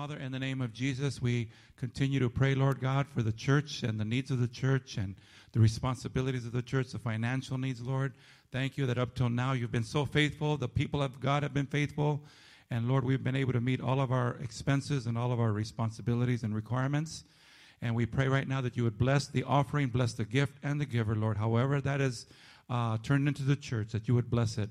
Father, in the name of Jesus, we continue to pray, Lord God, for the church and the needs of the church and the responsibilities of the church, the financial needs, Lord. Thank you that up till now you've been so faithful. The people of God have been faithful. And Lord, we've been able to meet all of our expenses and all of our responsibilities and requirements. And we pray right now that you would bless the offering, bless the gift and the giver, Lord. However, that is uh, turned into the church, that you would bless it.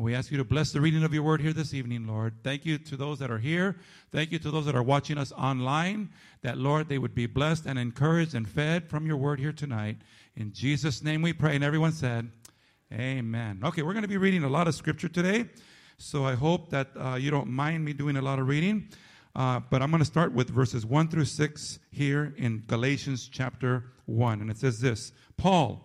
And we ask you to bless the reading of your word here this evening, Lord. Thank you to those that are here. Thank you to those that are watching us online, that, Lord, they would be blessed and encouraged and fed from your word here tonight. In Jesus' name we pray. And everyone said, Amen. Okay, we're going to be reading a lot of scripture today. So I hope that uh, you don't mind me doing a lot of reading. Uh, but I'm going to start with verses 1 through 6 here in Galatians chapter 1. And it says this Paul,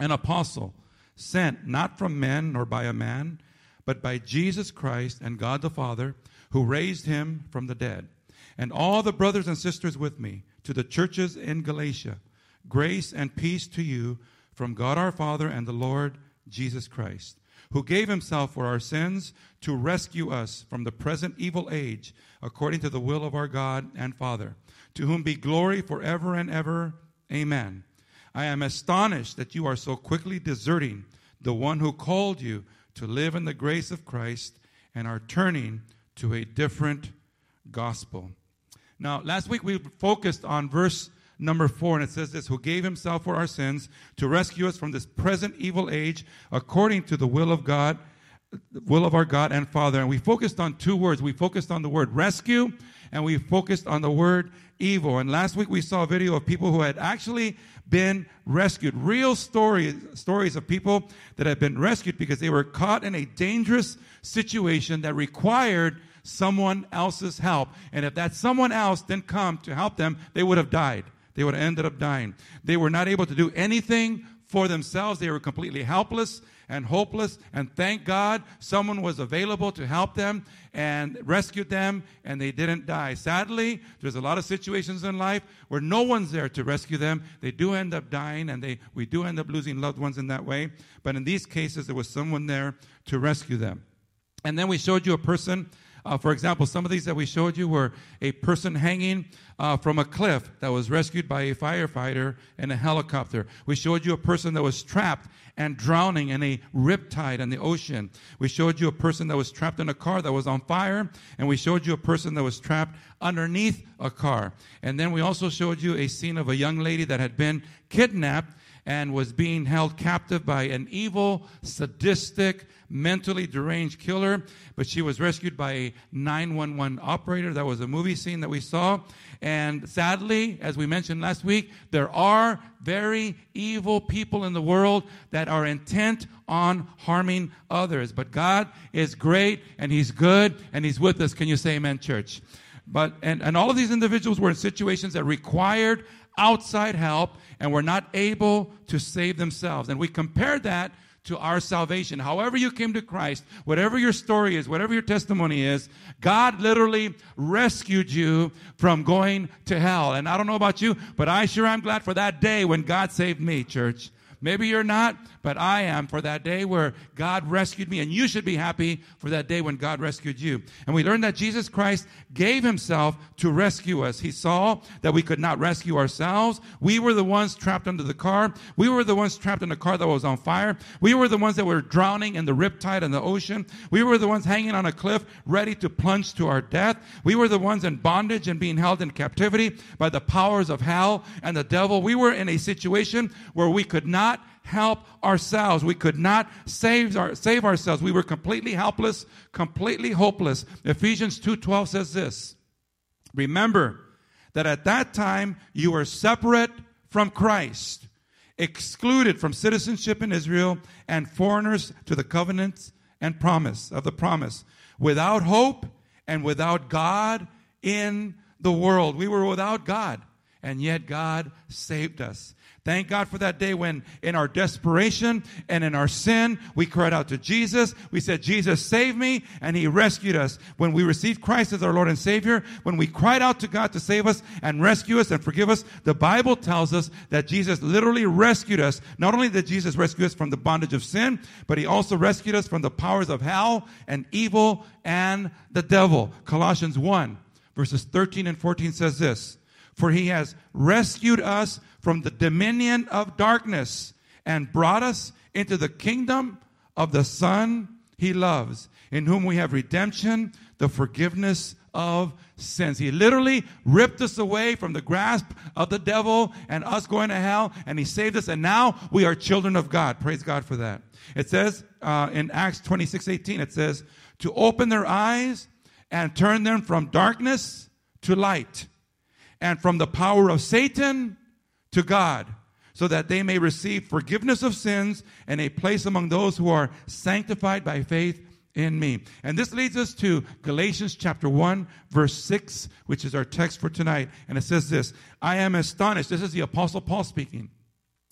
an apostle, sent not from men nor by a man, but by Jesus Christ and God the Father, who raised him from the dead. And all the brothers and sisters with me to the churches in Galatia, grace and peace to you from God our Father and the Lord Jesus Christ, who gave himself for our sins to rescue us from the present evil age, according to the will of our God and Father, to whom be glory forever and ever. Amen. I am astonished that you are so quickly deserting the one who called you to live in the grace of Christ and are turning to a different gospel. Now, last week we focused on verse number four, and it says this Who gave himself for our sins to rescue us from this present evil age according to the will of God, will of our God and Father. And we focused on two words. We focused on the word rescue and we focused on the word evil. And last week we saw a video of people who had actually been rescued. Real stories, stories of people that had been rescued because they were caught in a dangerous situation that required someone else's help. And if that someone else didn't come to help them, they would have died. They would have ended up dying. They were not able to do anything for themselves. They were completely helpless and hopeless. And thank God someone was available to help them and rescued them and they didn't die. Sadly, there's a lot of situations in life where no one's there to rescue them. They do end up dying and they, we do end up losing loved ones in that way. But in these cases, there was someone there to rescue them. And then we showed you a person uh, for example, some of these that we showed you were a person hanging uh, from a cliff that was rescued by a firefighter and a helicopter. We showed you a person that was trapped and drowning in a riptide in the ocean. We showed you a person that was trapped in a car that was on fire, and we showed you a person that was trapped underneath a car. And then we also showed you a scene of a young lady that had been kidnapped and was being held captive by an evil, sadistic, mentally deranged killer. But she was rescued by a 911 operator. That was a movie scene that we saw. And sadly, as we mentioned last week, there are very evil people in the world that are intent on harming others. But God is great and He's good and He's with us. Can you say amen, church? But, and, and all of these individuals were in situations that required outside help and were not able to save themselves. And we compare that to our salvation. However, you came to Christ, whatever your story is, whatever your testimony is, God literally rescued you from going to hell. And I don't know about you, but I sure am glad for that day when God saved me, church. Maybe you're not, but I am for that day where God rescued me. And you should be happy for that day when God rescued you. And we learned that Jesus Christ gave himself to rescue us. He saw that we could not rescue ourselves. We were the ones trapped under the car. We were the ones trapped in a car that was on fire. We were the ones that were drowning in the riptide in the ocean. We were the ones hanging on a cliff ready to plunge to our death. We were the ones in bondage and being held in captivity by the powers of hell and the devil. We were in a situation where we could not not help ourselves. We could not save, our, save ourselves. We were completely helpless, completely hopeless. Ephesians 2.12 says this, Remember that at that time you were separate from Christ, excluded from citizenship in Israel, and foreigners to the covenants and promise of the promise, without hope and without God in the world. We were without God, and yet God saved us. Thank God for that day when in our desperation and in our sin, we cried out to Jesus. We said, Jesus, save me. And he rescued us. When we received Christ as our Lord and Savior, when we cried out to God to save us and rescue us and forgive us, the Bible tells us that Jesus literally rescued us. Not only did Jesus rescue us from the bondage of sin, but he also rescued us from the powers of hell and evil and the devil. Colossians 1 verses 13 and 14 says this For he has rescued us from the dominion of darkness and brought us into the kingdom of the Son he loves, in whom we have redemption, the forgiveness of sins. He literally ripped us away from the grasp of the devil and us going to hell, and he saved us, and now we are children of God. Praise God for that. It says uh, in Acts 26 18, it says, to open their eyes and turn them from darkness to light, and from the power of Satan to God so that they may receive forgiveness of sins and a place among those who are sanctified by faith in me. And this leads us to Galatians chapter 1, verse 6, which is our text for tonight. And it says this I am astonished. This is the Apostle Paul speaking.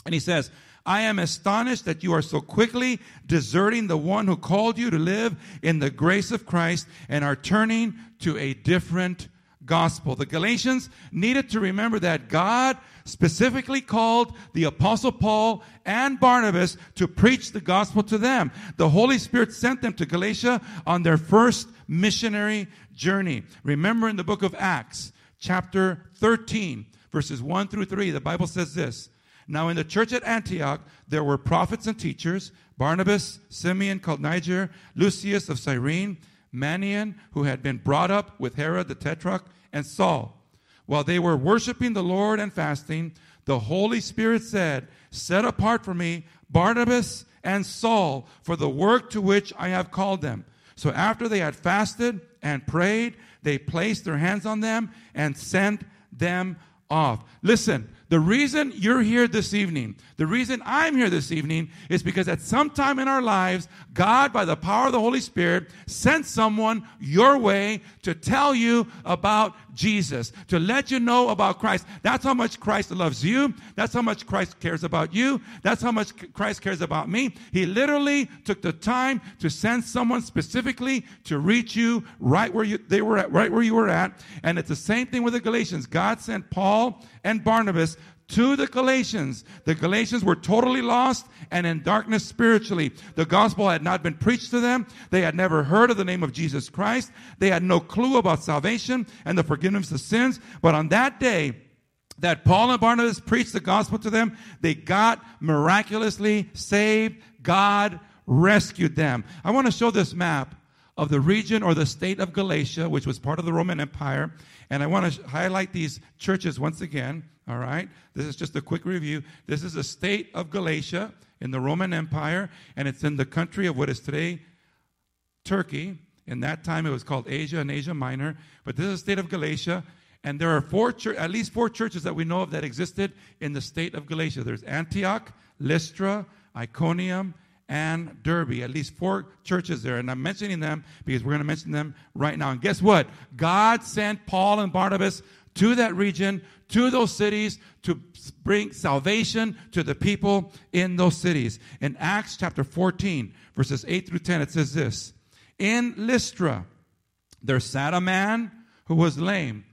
And he says, I am astonished that you are so quickly deserting the one who called you to live in the grace of Christ and are turning to a different gospel. The Galatians needed to remember that God specifically called the apostle Paul and Barnabas to preach the gospel to them. The Holy Spirit sent them to Galatia on their first missionary journey. Remember in the book of Acts, chapter 13, verses 1 through 3, the Bible says this. Now in the church at Antioch, there were prophets and teachers, Barnabas, Simeon called Niger, Lucius of Cyrene, Manaen, who had been brought up with Herod the Tetrarch, and Saul. While they were worshiping the Lord and fasting, the Holy Spirit said, Set apart for me Barnabas and Saul for the work to which I have called them. So after they had fasted and prayed, they placed their hands on them and sent them off. Listen, the reason you're here this evening, the reason I'm here this evening is because at some time in our lives, God, by the power of the Holy Spirit, sent someone your way to tell you about Jesus, to let you know about Christ. That's how much Christ loves you. That's how much Christ cares about you. That's how much Christ cares about me. He literally took the time to send someone specifically to reach you right where you, they were at, right where you were at. And it's the same thing with the Galatians. God sent Paul and Barnabas to the Galatians. The Galatians were totally lost and in darkness spiritually. The gospel had not been preached to them. They had never heard of the name of Jesus Christ. They had no clue about salvation and the forgiveness of sins. But on that day, that Paul and Barnabas preached the gospel to them, they got miraculously saved. God rescued them. I want to show this map of the region or the state of Galatia, which was part of the Roman Empire. And I want to highlight these churches once again. All right. This is just a quick review. This is the state of Galatia in the Roman Empire, and it's in the country of what is today Turkey. In that time, it was called Asia and Asia Minor. But this is the state of Galatia. And there are four, at least four churches that we know of that existed in the state of Galatia. There's Antioch, Lystra, Iconium, and Derbe. At least four churches there. And I'm mentioning them because we're going to mention them right now. And guess what? God sent Paul and Barnabas to that region, to those cities, to bring salvation to the people in those cities. In Acts chapter 14, verses 8 through 10, it says this In Lystra, there sat a man who was lame.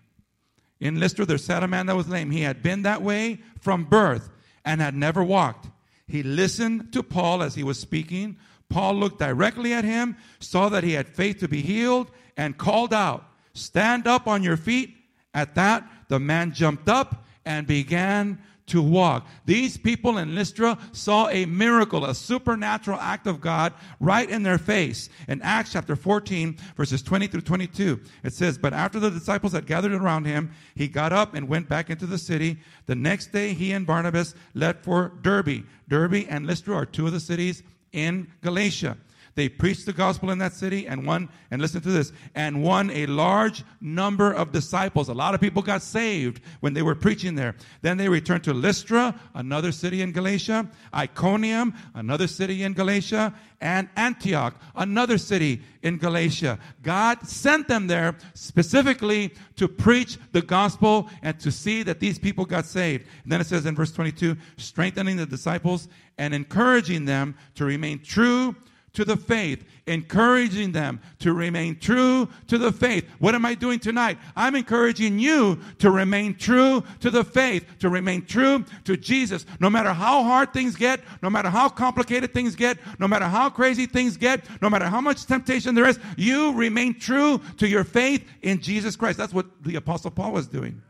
In Lystra, there sat a man that was lame. He had been that way from birth and had never walked. He listened to Paul as he was speaking. Paul looked directly at him, saw that he had faith to be healed, and called out, Stand up on your feet. At that, the man jumped up and began to walk. These people in Lystra saw a miracle, a supernatural act of God right in their face. In Acts chapter 14, verses 20 through 22, it says, But after the disciples had gathered around him, he got up and went back into the city. The next day, he and Barnabas left for Derbe. Derbe and Lystra are two of the cities in Galatia. They preached the gospel in that city and won, and listen to this, and won a large number of disciples. A lot of people got saved when they were preaching there. Then they returned to Lystra, another city in Galatia, Iconium, another city in Galatia, and Antioch, another city in Galatia. God sent them there specifically to preach the gospel and to see that these people got saved. And then it says in verse 22, strengthening the disciples and encouraging them to remain true to the faith, encouraging them to remain true to the faith. What am I doing tonight? I'm encouraging you to remain true to the faith, to remain true to Jesus. No matter how hard things get, no matter how complicated things get, no matter how crazy things get, no matter how much temptation there is, you remain true to your faith in Jesus Christ. That's what the Apostle Paul was doing.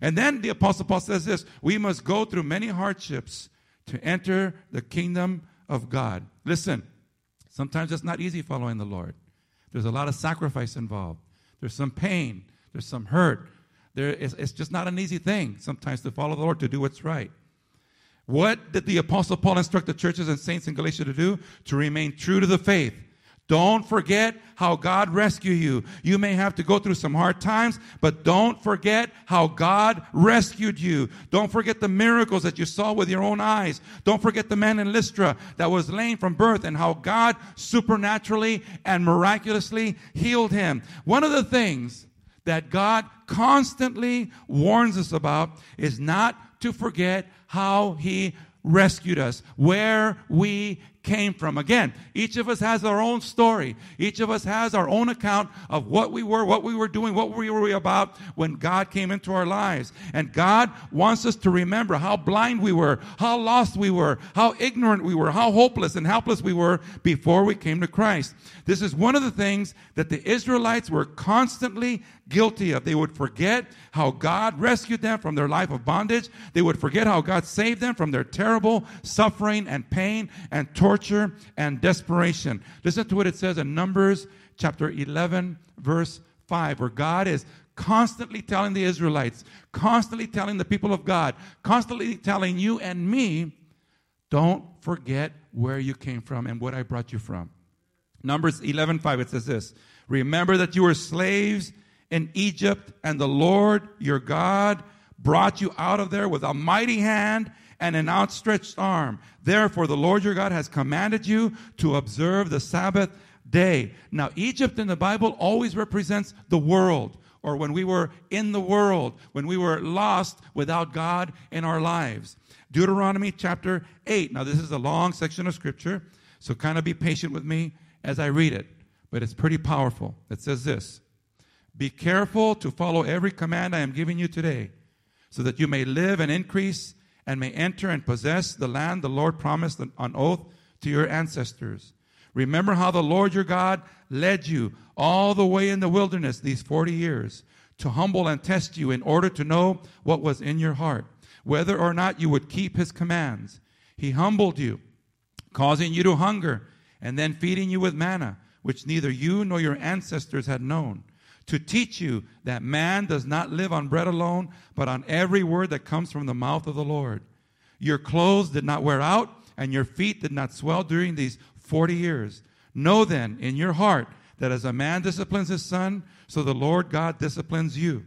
And then the Apostle Paul says this we must go through many hardships to enter the kingdom of God. Listen, sometimes it's not easy following the Lord. There's a lot of sacrifice involved, there's some pain, there's some hurt. There is, it's just not an easy thing sometimes to follow the Lord, to do what's right. What did the Apostle Paul instruct the churches and saints in Galatia to do? To remain true to the faith. Don't forget how God rescued you. You may have to go through some hard times, but don't forget how God rescued you. Don't forget the miracles that you saw with your own eyes. Don't forget the man in Lystra that was lame from birth and how God supernaturally and miraculously healed him. One of the things that God constantly warns us about is not to forget how he rescued us, where we came from. Again, each of us has our own story. Each of us has our own account of what we were, what we were doing, what we were about when God came into our lives. And God wants us to remember how blind we were, how lost we were, how ignorant we were, how hopeless and helpless we were before we came to Christ. This is one of the things that the Israelites were constantly guilty of. They would forget how God rescued them from their life of bondage. They would forget how God saved them from their terrible suffering and pain and torture and desperation. Listen to what it says in Numbers chapter 11, verse 5, where God is constantly telling the Israelites, constantly telling the people of God, constantly telling you and me, don't forget where you came from and what I brought you from. Numbers 11, 5, it says this Remember that you were slaves in Egypt, and the Lord your God brought you out of there with a mighty hand and an outstretched arm. Therefore, the Lord your God has commanded you to observe the Sabbath day. Now, Egypt in the Bible always represents the world, or when we were in the world, when we were lost without God in our lives. Deuteronomy chapter 8. Now, this is a long section of scripture, so kind of be patient with me as I read it, but it's pretty powerful. It says this Be careful to follow every command I am giving you today, so that you may live and increase and may enter and possess the land the Lord promised on oath to your ancestors. Remember how the Lord your God led you all the way in the wilderness these 40 years to humble and test you in order to know what was in your heart, whether or not you would keep his commands. He humbled you, causing you to hunger, and then feeding you with manna, which neither you nor your ancestors had known to teach you that man does not live on bread alone, but on every word that comes from the mouth of the Lord. Your clothes did not wear out, and your feet did not swell during these 40 years. Know then in your heart that as a man disciplines his son, so the Lord God disciplines you.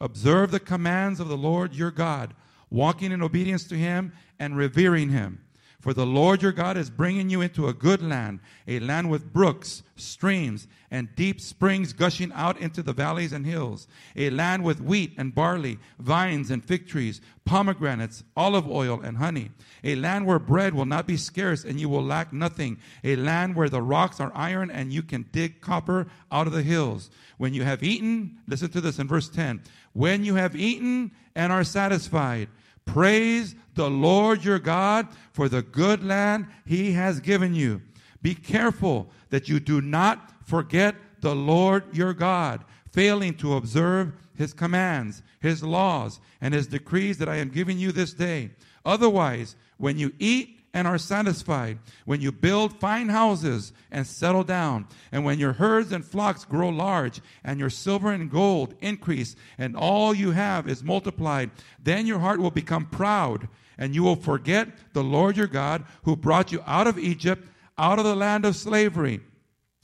Observe the commands of the Lord your God, walking in obedience to him and revering him. For the Lord your God is bringing you into a good land, a land with brooks, streams, and deep springs gushing out into the valleys and hills, a land with wheat and barley, vines and fig trees, pomegranates, olive oil, and honey, a land where bread will not be scarce and you will lack nothing, a land where the rocks are iron and you can dig copper out of the hills. When you have eaten, listen to this in verse 10 when you have eaten and are satisfied, Praise the Lord your God for the good land he has given you. Be careful that you do not forget the Lord your God, failing to observe his commands, his laws, and his decrees that I am giving you this day. Otherwise, when you eat and are satisfied, when you build fine houses and settle down, and when your herds and flocks grow large, and your silver and gold increase, and all you have is multiplied, then your heart will become proud, and you will forget the Lord your God who brought you out of Egypt, out of the land of slavery.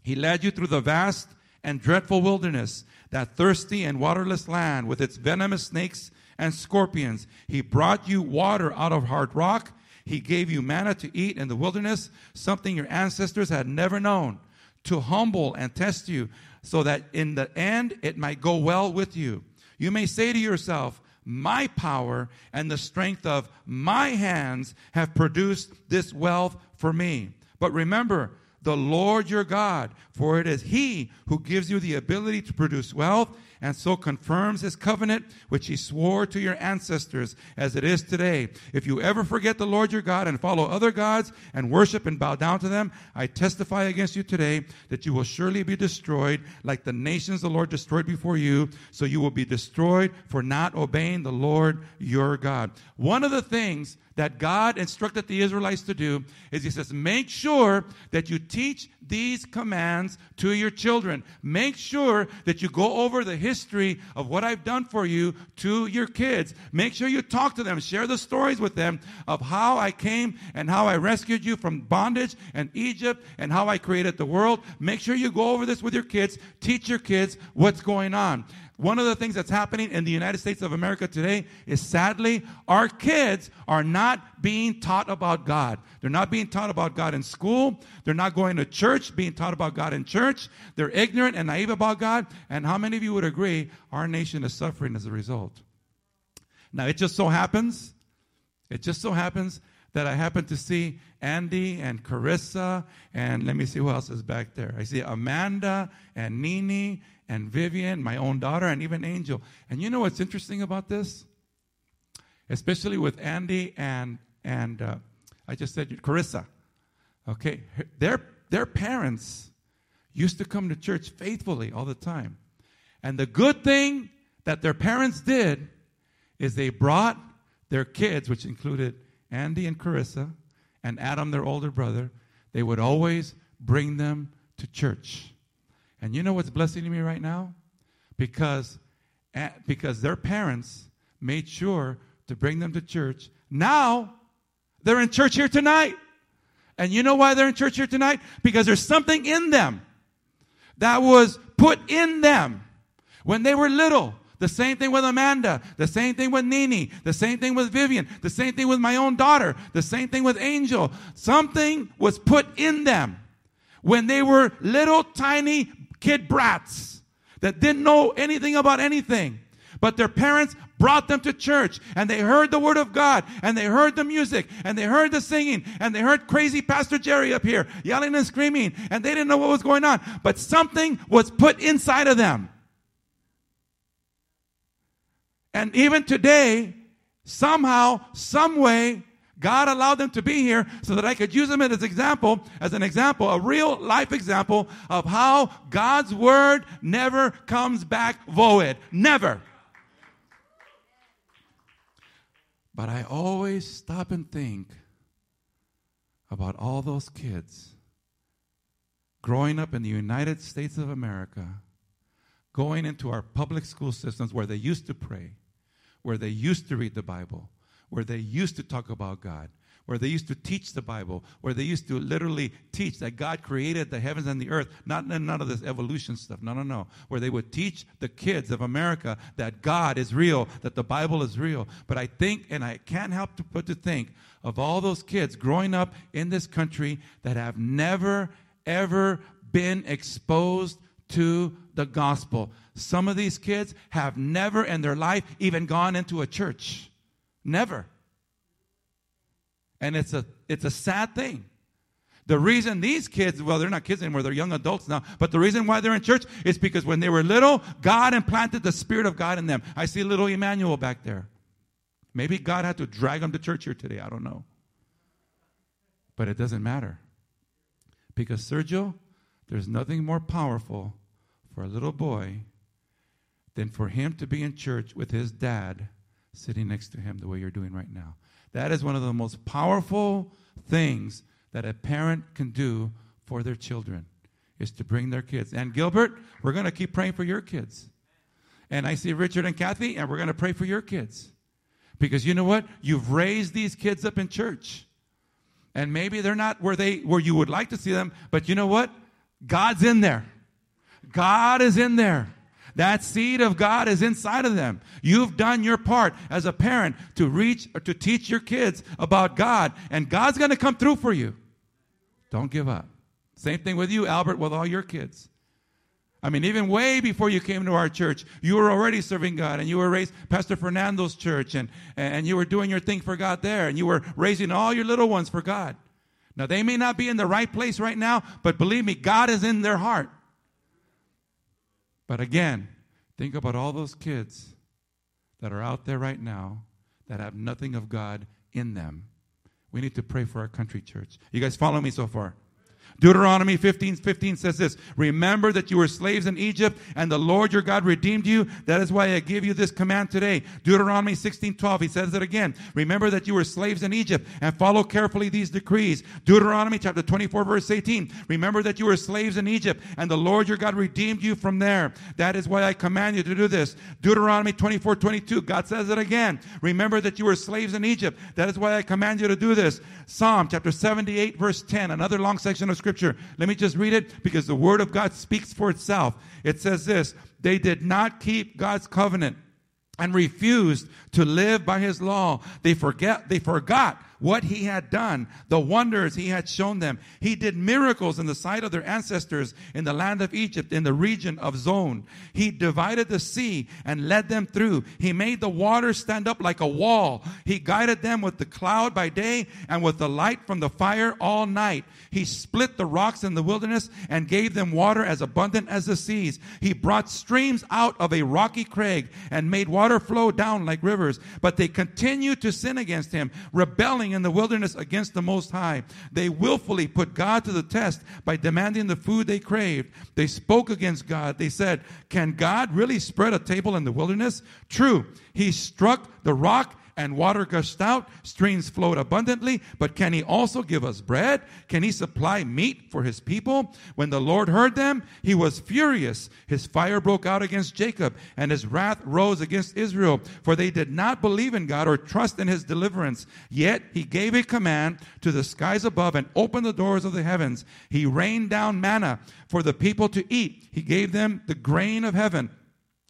He led you through the vast and dreadful wilderness, that thirsty and waterless land with its venomous snakes and scorpions. He brought you water out of hard rock he gave you manna to eat in the wilderness, something your ancestors had never known, to humble and test you, so that in the end it might go well with you. You may say to yourself, My power and the strength of my hands have produced this wealth for me. But remember, the Lord your God, for it is He who gives you the ability to produce wealth and so confirms his covenant, which he swore to your ancestors as it is today. If you ever forget the Lord your God and follow other gods and worship and bow down to them, I testify against you today that you will surely be destroyed like the nations the Lord destroyed before you. So you will be destroyed for not obeying the Lord your God. One of the things that God instructed the Israelites to do is He says, make sure that you teach these commands to your children. Make sure that you go over the history of what I've done for you to your kids. Make sure you talk to them, share the stories with them of how I came and how I rescued you from bondage and Egypt and how I created the world. Make sure you go over this with your kids. Teach your kids what's going on. One of the things that's happening in the United States of America today is sadly, our kids are not being taught about God. They're not being taught about God in school. They're not going to church, being taught about God in church. They're ignorant and naive about God. And how many of you would agree our nation is suffering as a result? Now, it just so happens, it just so happens that I happen to see Andy and Carissa, and let me see who else is back there. I see Amanda and Nini and Vivian, my own daughter, and even Angel. And you know what's interesting about this? Especially with Andy and and uh, I just said Carissa. Okay, their their parents used to come to church faithfully all the time, and the good thing that their parents did is they brought their kids, which included Andy and Carissa, and Adam, their older brother. They would always bring them to church. And you know what's blessing me right now? Because, because their parents made sure to bring them to church. Now, they're in church here tonight. And you know why they're in church here tonight? Because there's something in them that was put in them when they were little. The same thing with Amanda. The same thing with Nini. The same thing with Vivian. The same thing with my own daughter. The same thing with Angel. Something was put in them when they were little tiny kid brats that didn't know anything about anything. But their parents brought them to church and they heard the word of God and they heard the music and they heard the singing and they heard crazy Pastor Jerry up here yelling and screaming and they didn't know what was going on. But something was put inside of them. And even today, somehow, some way, God allowed them to be here so that I could use them as example, as an example, a real life example of how God's word never comes back void. Never. But I always stop and think about all those kids growing up in the United States of America, going into our public school systems where they used to pray, where they used to read the Bible, where they used to talk about God, where they used to teach the Bible, where they used to literally teach that God created the heavens and the earth, not none of this evolution stuff. No, no, no. Where they would teach the kids of America that God is real, that the Bible is real. But I think, and I can't help but to think of all those kids growing up in this country that have never, ever been exposed to the gospel. Some of these kids have never in their life even gone into a church. Never. And it's a it's a sad thing. The reason these kids, well, they're not kids anymore, they're young adults now, but the reason why they're in church is because when they were little, God implanted the Spirit of God in them. I see little Emmanuel back there. Maybe God had to drag him to church here today. I don't know. But it doesn't matter. Because, Sergio, there's nothing more powerful for a little boy than for him to be in church with his dad sitting next to him the way you're doing right now. That is one of the most powerful things that a parent can do for their children is to bring their kids. And Gilbert, we're going to keep praying for your kids. And I see Richard and Kathy, and we're going to pray for your kids. Because you know what? You've raised these kids up in church. And maybe they're not where they where you would like to see them, but you know what? God's in there. God is in there. That seed of God is inside of them. You've done your part as a parent to reach or to teach your kids about God, and God's going to come through for you. Don't give up. Same thing with you, Albert, with all your kids. I mean, even way before you came to our church, you were already serving God and you were raised Pastor Fernando's church and, and you were doing your thing for God there and you were raising all your little ones for God. Now, they may not be in the right place right now, but believe me, God is in their heart. But again, think about all those kids that are out there right now that have nothing of God in them. We need to pray for our country, church. You guys follow me so far? Deuteronomy 15, 15 says this, remember that you were slaves in Egypt and the Lord your God redeemed you. That is why I give you this command today. Deuteronomy 16, 12, he says it again. Remember that you were slaves in Egypt and follow carefully these decrees. Deuteronomy chapter 24, verse 18. Remember that you were slaves in Egypt and the Lord your God redeemed you from there. That is why I command you to do this. Deuteronomy 24, 22, God says it again. Remember that you were slaves in Egypt. That is why I command you to do this. Psalm chapter 78, verse 10, another long section of scripture. Let me just read it because the word of God speaks for itself. It says this, they did not keep God's covenant and refused to live by his law. They forget, they forgot what he had done, the wonders he had shown them. He did miracles in the sight of their ancestors in the land of Egypt, in the region of Zoan. He divided the sea and led them through. He made the waters stand up like a wall. He guided them with the cloud by day and with the light from the fire all night. He split the rocks in the wilderness and gave them water as abundant as the seas. He brought streams out of a rocky crag and made water flow down like rivers. But they continued to sin against him, rebelling rebelling in the wilderness against the Most High. They willfully put God to the test by demanding the food they craved. They spoke against God. They said, Can God really spread a table in the wilderness? True. He struck the rock and water gushed out, streams flowed abundantly, but can he also give us bread? Can he supply meat for his people? When the Lord heard them, he was furious. His fire broke out against Jacob, and his wrath rose against Israel, for they did not believe in God or trust in his deliverance. Yet he gave a command to the skies above and opened the doors of the heavens. He rained down manna for the people to eat. He gave them the grain of heaven.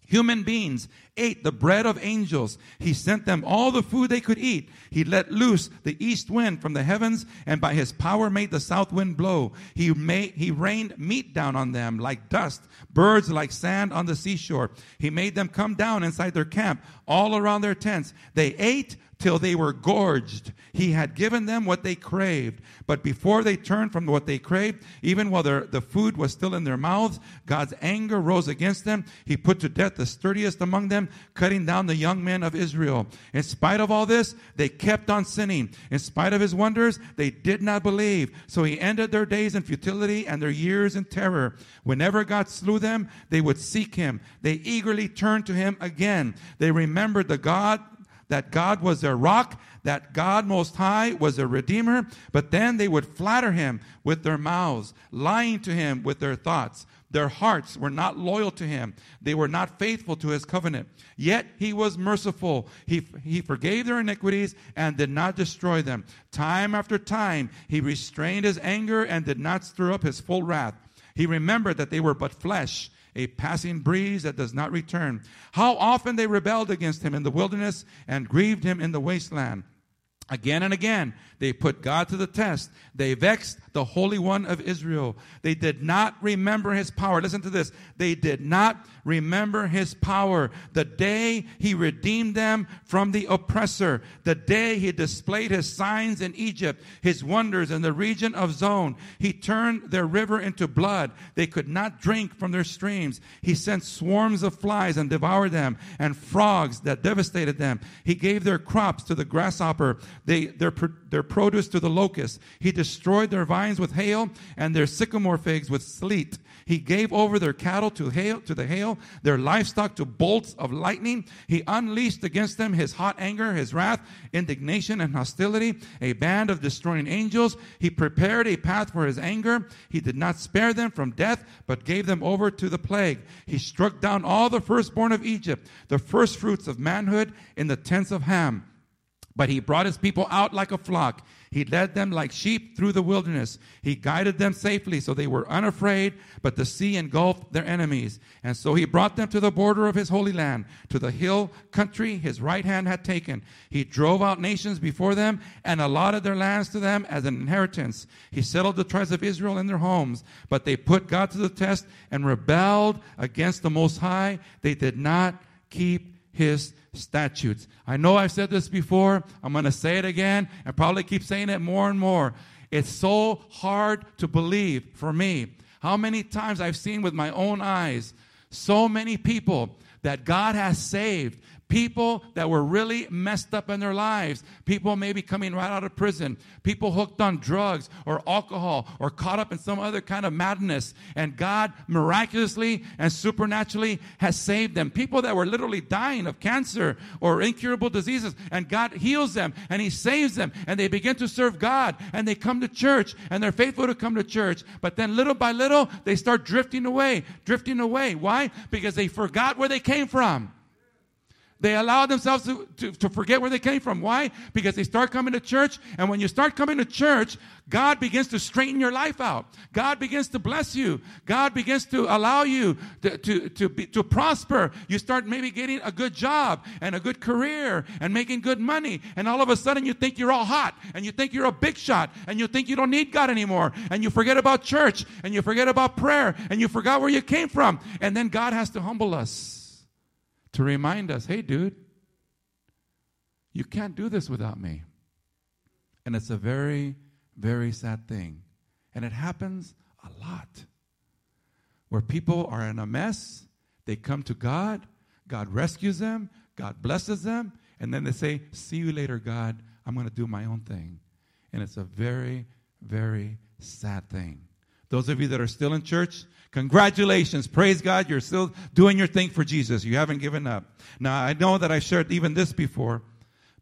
Human beings ate the bread of angels. He sent them all the food they could eat. He let loose the east wind from the heavens and by his power made the south wind blow. He made, he rained meat down on them like dust, birds like sand on the seashore. He made them come down inside their camp all around their tents. They ate till they were gorged. He had given them what they craved. But before they turned from what they craved, even while their, the food was still in their mouths, God's anger rose against them. He put to death the sturdiest among them, cutting down the young men of Israel. In spite of all this, they kept on sinning. In spite of his wonders, they did not believe. So he ended their days in futility and their years in terror. Whenever God slew them, they would seek him. They eagerly turned to him again. They remembered the God that God was their rock, that God Most High was their Redeemer, but then they would flatter him with their mouths, lying to him with their thoughts. Their hearts were not loyal to him. They were not faithful to his covenant. Yet he was merciful. He, he forgave their iniquities and did not destroy them. Time after time, he restrained his anger and did not stir up his full wrath. He remembered that they were but flesh a passing breeze that does not return. How often they rebelled against him in the wilderness and grieved him in the wasteland. Again and again, they put God to the test. They vexed the Holy One of Israel. They did not remember his power. Listen to this. They did not remember his power. The day he redeemed them from the oppressor. The day he displayed his signs in Egypt, his wonders in the region of Zoan. He turned their river into blood. They could not drink from their streams. He sent swarms of flies and devoured them and frogs that devastated them. He gave their crops to the grasshopper. They, their, their produce to the locust. He destroyed their vines with hail and their sycamore figs with sleet. He gave over their cattle to hail, to the hail, their livestock to bolts of lightning. He unleashed against them his hot anger, his wrath, indignation, and hostility, a band of destroying angels. He prepared a path for his anger. He did not spare them from death, but gave them over to the plague. He struck down all the firstborn of Egypt, the firstfruits of manhood in the tents of Ham. But he brought his people out like a flock. He led them like sheep through the wilderness. He guided them safely so they were unafraid, but the sea engulfed their enemies. And so he brought them to the border of his holy land, to the hill country his right hand had taken. He drove out nations before them and allotted their lands to them as an inheritance. He settled the tribes of Israel in their homes, but they put God to the test and rebelled against the Most High. They did not keep his statutes. I know I've said this before. I'm going to say it again and probably keep saying it more and more. It's so hard to believe for me. How many times I've seen with my own eyes so many people that God has saved people that were really messed up in their lives, people maybe coming right out of prison, people hooked on drugs or alcohol or caught up in some other kind of madness. And God miraculously and supernaturally has saved them. People that were literally dying of cancer or incurable diseases, and God heals them and He saves them, and they begin to serve God and they come to church and they're faithful to come to church. But then little by little, they start drifting away, drifting away. Why? Because they forgot where they came from. They allow themselves to, to, to, forget where they came from. Why? Because they start coming to church, and when you start coming to church, God begins to straighten your life out. God begins to bless you. God begins to allow you to, to, to, be, to prosper. You start maybe getting a good job and a good career and making good money, and all of a sudden you think you're all hot, and you think you're a big shot, and you think you don't need God anymore, and you forget about church, and you forget about prayer, and you forgot where you came from, and then God has to humble us to remind us hey, dude, you can't do this without me. And it's a very, very sad thing. And it happens a lot. Where people are in a mess, they come to God, God rescues them, God blesses them, and then they say, See you later, God. I'm going to do my own thing. And it's a very, very sad thing. Those of you that are still in church, Congratulations. Praise God. You're still doing your thing for Jesus. You haven't given up. Now, I know that I shared even this before,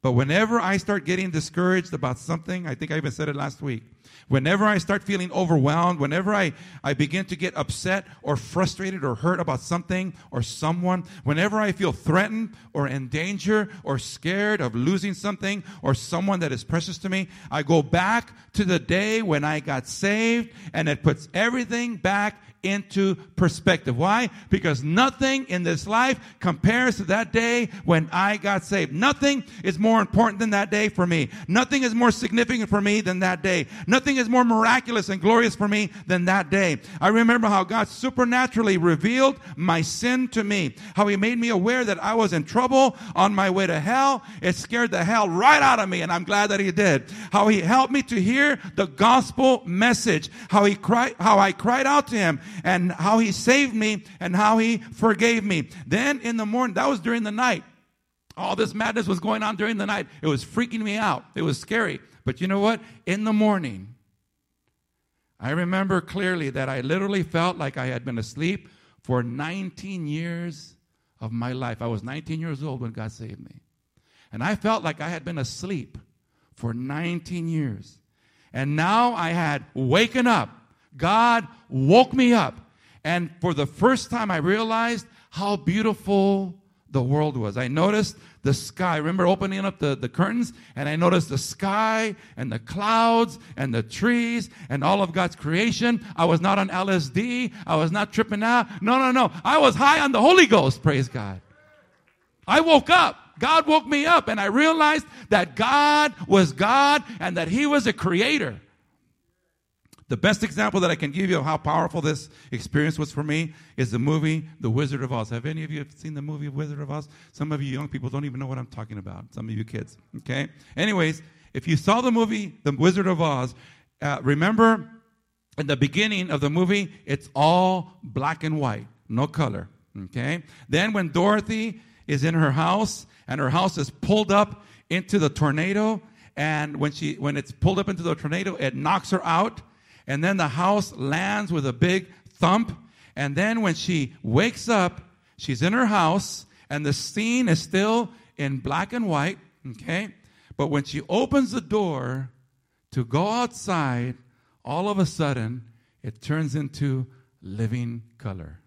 but whenever I start getting discouraged about something, I think I even said it last week. Whenever I start feeling overwhelmed, whenever I, I begin to get upset or frustrated or hurt about something or someone, whenever I feel threatened or in danger or scared of losing something or someone that is precious to me, I go back to the day when I got saved and it puts everything back into perspective. Why? Because nothing in this life compares to that day when I got saved. Nothing is more important than that day for me. Nothing is more significant for me than that day. Nothing is more miraculous and glorious for me than that day. I remember how God supernaturally revealed my sin to me. How he made me aware that I was in trouble on my way to hell. It scared the hell right out of me and I'm glad that he did. How he helped me to hear the gospel message. How he cried, how I cried out to him and how he saved me and how he forgave me. Then in the morning, that was during the night. All this madness was going on during the night. It was freaking me out. It was scary. But you know what? In the morning, I remember clearly that I literally felt like I had been asleep for 19 years of my life. I was 19 years old when God saved me. And I felt like I had been asleep for 19 years. And now I had waken up God woke me up. And for the first time, I realized how beautiful the world was. I noticed the sky. Remember opening up the, the curtains and I noticed the sky and the clouds and the trees and all of God's creation. I was not on LSD. I was not tripping out. No, no, no. I was high on the Holy Ghost. Praise God. I woke up. God woke me up and I realized that God was God and that He was a creator. The best example that I can give you of how powerful this experience was for me is the movie The Wizard of Oz. Have any of you seen the movie Wizard of Oz? Some of you young people don't even know what I'm talking about. Some of you kids, okay? Anyways, if you saw the movie The Wizard of Oz, uh, remember in the beginning of the movie, it's all black and white, no color, okay? Then when Dorothy is in her house and her house is pulled up into the tornado, and when she when it's pulled up into the tornado, it knocks her out and then the house lands with a big thump. And then when she wakes up, she's in her house, and the scene is still in black and white, okay? But when she opens the door to go outside, all of a sudden, it turns into living color.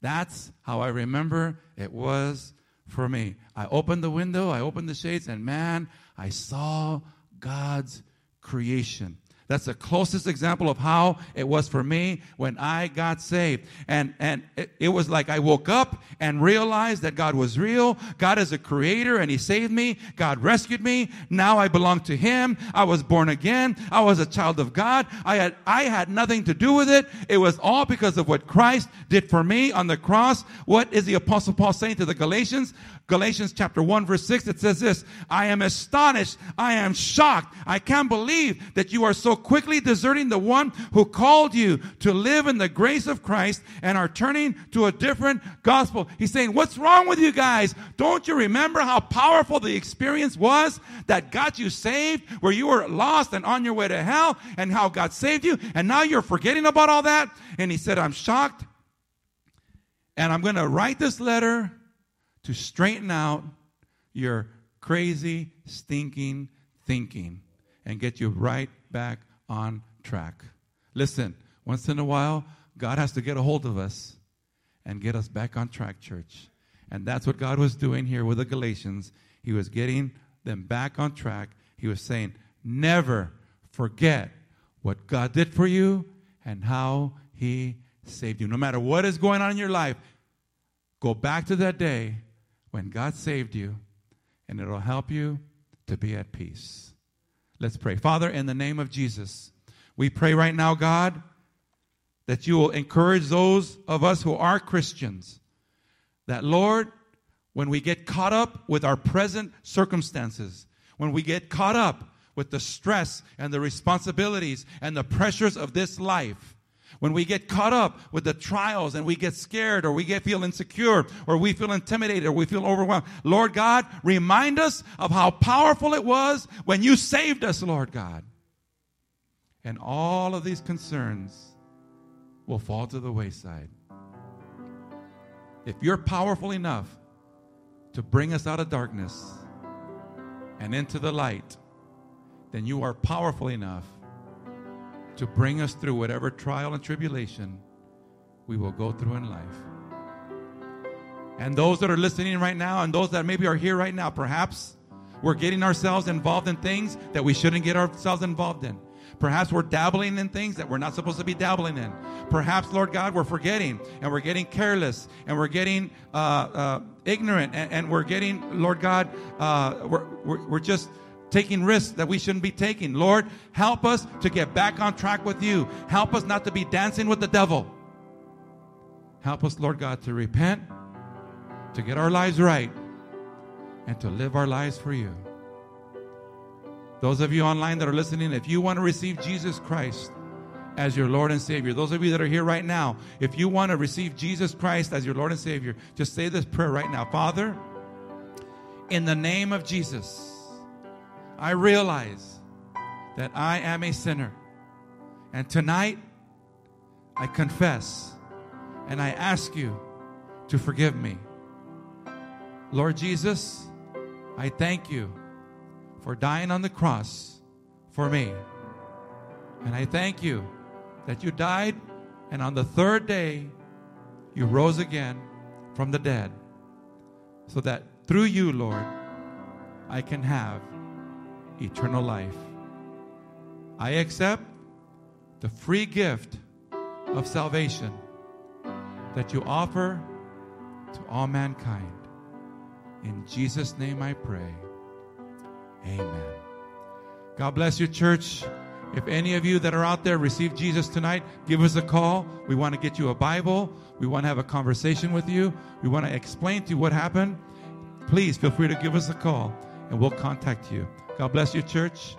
That's how I remember it was for me. I opened the window, I opened the shades, and man, I saw God's creation. That's the closest example of how it was for me when I got saved. And, and it, it, was like I woke up and realized that God was real. God is a creator and He saved me. God rescued me. Now I belong to Him. I was born again. I was a child of God. I had, I had nothing to do with it. It was all because of what Christ did for me on the cross. What is the apostle Paul saying to the Galatians? Galatians chapter 1 verse 6, it says this, I am astonished. I am shocked. I can't believe that you are so quickly deserting the one who called you to live in the grace of Christ and are turning to a different gospel. He's saying, what's wrong with you guys? Don't you remember how powerful the experience was that got you saved, where you were lost and on your way to hell and how God saved you? And now you're forgetting about all that? And he said, I'm shocked. And I'm going to write this letter to straighten out your crazy, stinking thinking and get you right back on track. Listen, once in a while, God has to get a hold of us and get us back on track, church. And that's what God was doing here with the Galatians. He was getting them back on track. He was saying, never forget what God did for you and how He saved you. No matter what is going on in your life, go back to that day when God saved you, and it'll help you to be at peace. Let's pray. Father, in the name of Jesus, we pray right now, God, that you will encourage those of us who are Christians. That, Lord, when we get caught up with our present circumstances, when we get caught up with the stress and the responsibilities and the pressures of this life, when we get caught up with the trials and we get scared or we get feel insecure or we feel intimidated or we feel overwhelmed, Lord God, remind us of how powerful it was when you saved us, Lord God. And all of these concerns will fall to the wayside. If you're powerful enough to bring us out of darkness and into the light, then you are powerful enough to bring us through whatever trial and tribulation we will go through in life. And those that are listening right now, and those that maybe are here right now, perhaps we're getting ourselves involved in things that we shouldn't get ourselves involved in. Perhaps we're dabbling in things that we're not supposed to be dabbling in. Perhaps, Lord God, we're forgetting and we're getting careless and we're getting uh, uh, ignorant and, and, we're getting, Lord God, uh, we're, we're, we're just taking risks that we shouldn't be taking. Lord, help us to get back on track with you. Help us not to be dancing with the devil. Help us, Lord God, to repent, to get our lives right, and to live our lives for you. Those of you online that are listening, if you want to receive Jesus Christ as your Lord and Savior, those of you that are here right now, if you want to receive Jesus Christ as your Lord and Savior, just say this prayer right now Father, in the name of Jesus. I realize that I am a sinner. And tonight, I confess and I ask you to forgive me. Lord Jesus, I thank you for dying on the cross for me. And I thank you that you died and on the third day you rose again from the dead so that through you, Lord, I can have eternal life. I accept the free gift of salvation that you offer to all mankind. In Jesus' name I pray. Amen. God bless you, church. If any of you that are out there receive Jesus tonight, give us a call. We want to get you a Bible. We want to have a conversation with you. We want to explain to you what happened. Please feel free to give us a call and we'll contact you. God bless you, church.